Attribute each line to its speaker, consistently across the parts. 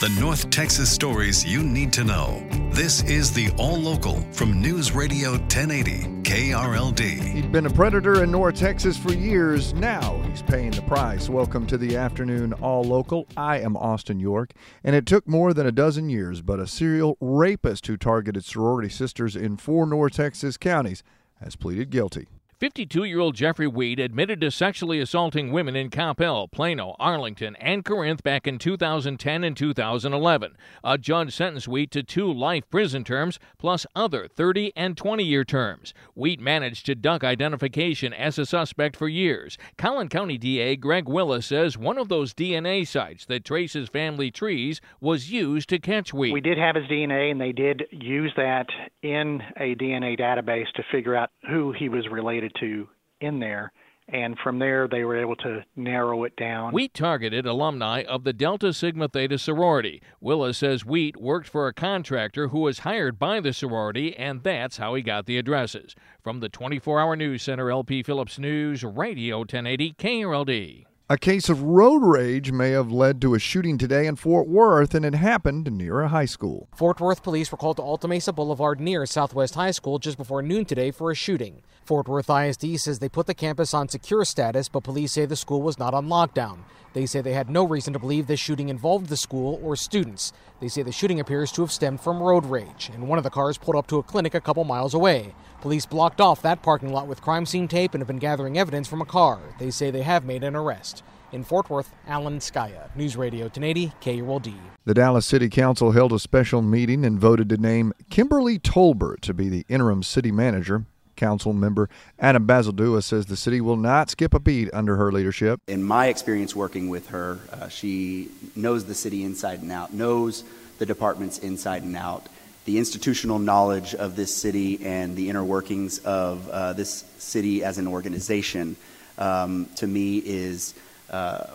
Speaker 1: The North Texas stories you need to know. This is the All Local from News Radio 1080 KRLD.
Speaker 2: He'd been a predator in North Texas for years. Now he's paying the price. Welcome to the afternoon All Local. I am Austin York, and it took more than a dozen years, but a serial rapist who targeted sorority sisters in four North Texas counties has pleaded guilty.
Speaker 3: 52 year old Jeffrey Weed admitted to sexually assaulting women in Coppell, Plano, Arlington, and Corinth back in 2010 and 2011. A judge sentenced Weed to two life prison terms plus other 30 and 20 year terms. Weed managed to duck identification as a suspect for years. Collin County DA Greg Willis says one of those DNA sites that traces family trees was used to catch Weed.
Speaker 4: We did have his DNA, and they did use that in a DNA database to figure out who he was related to in there. And from there, they were able to narrow it down.
Speaker 3: Weed targeted alumni of the Delta Sigma Theta sorority. Willis says Weed worked for a contractor who was hired by the sorority, and that's how he got the addresses. From the 24 hour news center, LP Phillips News, Radio 1080 KRLD.
Speaker 2: A case of road rage may have led to a shooting today in Fort Worth, and it happened near a high school.
Speaker 5: Fort Worth police were called to Alta Mesa Boulevard near Southwest High School just before noon today for a shooting. Fort Worth ISD says they put the campus on secure status, but police say the school was not on lockdown. They say they had no reason to believe this shooting involved the school or students. They say the shooting appears to have stemmed from road rage, and one of the cars pulled up to a clinic a couple miles away. Police blocked off that parking lot with crime scene tape and have been gathering evidence from a car. They say they have made an arrest. In Fort Worth, Alan Scaia, News Radio 1080 KRLD.
Speaker 2: The Dallas City Council held a special meeting and voted to name Kimberly Tolbert to be the interim city manager. Council member Adam Bazaldua says the city will not skip a beat under her leadership.
Speaker 6: In my experience working with her, uh, she knows the city inside and out, knows the departments inside and out, the institutional knowledge of this city and the inner workings of uh, this city as an organization, um, to me, is uh,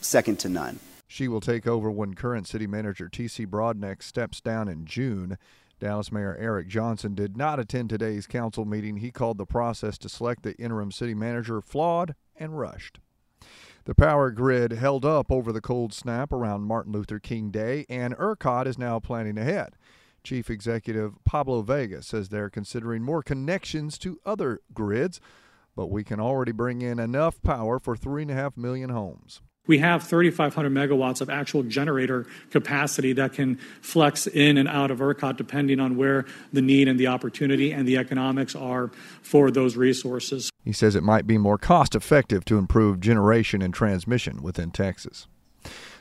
Speaker 6: second to none.
Speaker 2: She will take over when current city manager T.C. Broadnax steps down in June. Dallas Mayor Eric Johnson did not attend today's council meeting. He called the process to select the interim city manager flawed and rushed. The power grid held up over the cold snap around Martin Luther King Day, and ERCOT is now planning ahead. Chief Executive Pablo Vegas says they're considering more connections to other grids, but we can already bring in enough power for 3.5 million homes.
Speaker 7: We have 3,500 megawatts of actual generator capacity that can flex in and out of ERCOT depending on where the need and the opportunity and the economics are for those resources.
Speaker 2: He says it might be more cost effective to improve generation and transmission within Texas.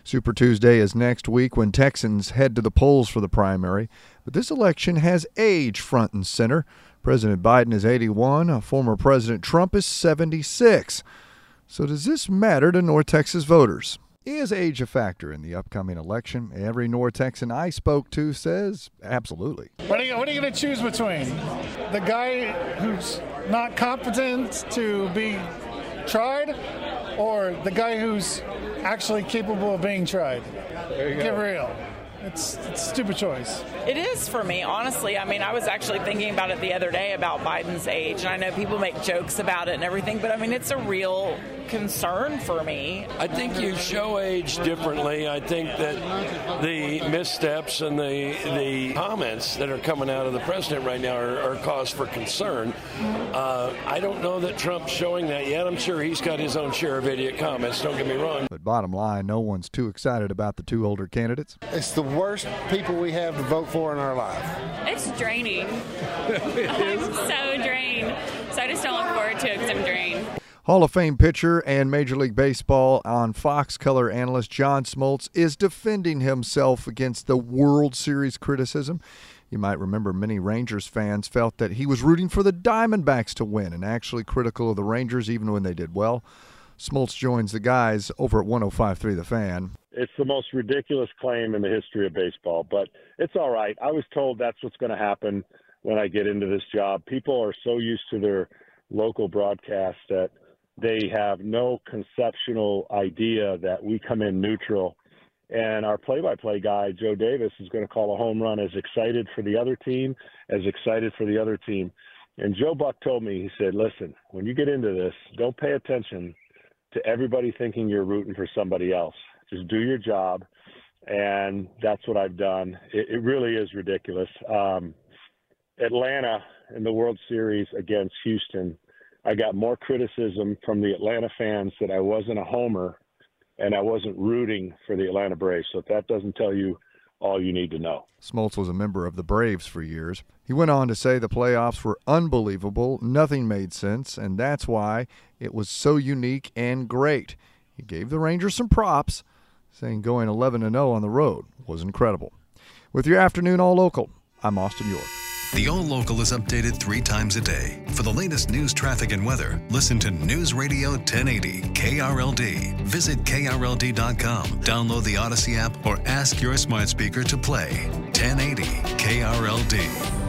Speaker 2: Super Tuesday is next week when Texans head to the polls for the primary, but this election has age front and center. President Biden is 81, former President Trump is 76. So, does this matter to North Texas voters? Is age a factor in the upcoming election? Every North Texan I spoke to says absolutely.
Speaker 8: What are you, you going to choose between? The guy who's not competent to be tried or the guy who's actually capable of being tried? Get real. It's, it's a stupid choice.
Speaker 9: It is for me, honestly. I mean, I was actually thinking about it the other day about Biden's age, and I know people make jokes about it and everything, but I mean, it's a real concern for me.
Speaker 10: I think you show age differently. I think that the missteps and the the comments that are coming out of the president right now are, are cause for concern. Uh, I don't know that Trump's showing that yet. I'm sure he's got his own share of idiot comments. Don't get me wrong.
Speaker 2: But bottom line, no one's too excited about the two older candidates.
Speaker 11: It's the worst people we have to vote for in our life.
Speaker 12: It's draining. I'm so drained. So I just don't look forward to it because I'm drained.
Speaker 2: Hall of Fame pitcher and Major League Baseball on Fox color analyst John Smoltz is defending himself against the World Series criticism. You might remember many Rangers fans felt that he was rooting for the Diamondbacks to win and actually critical of the Rangers even when they did well. Smoltz joins the guys over at 1053 The Fan.
Speaker 13: It's the most ridiculous claim in the history of baseball, but it's all right. I was told that's what's going to happen when I get into this job. People are so used to their local broadcast that they have no conceptual idea that we come in neutral. And our play by play guy, Joe Davis, is going to call a home run as excited for the other team as excited for the other team. And Joe Buck told me, he said, listen, when you get into this, don't pay attention to everybody thinking you're rooting for somebody else. Just do your job. And that's what I've done. It, it really is ridiculous. Um, Atlanta in the World Series against Houston I got more criticism from the Atlanta fans that I wasn't a homer and I wasn't rooting for the Atlanta Braves. So if that doesn't tell you all you need to know.
Speaker 2: Smoltz was a member of the Braves for years. He went on to say the playoffs were unbelievable, nothing made sense, and that's why it was so unique and great. He gave the Rangers some props, saying going 11 0 on the road was incredible. With your afternoon all local, I'm Austin York.
Speaker 1: The All Local is updated three times a day. For the latest news, traffic, and weather, listen to News Radio 1080 KRLD. Visit KRLD.com, download the Audacy app, or ask your smart speaker to play 1080 KRLD.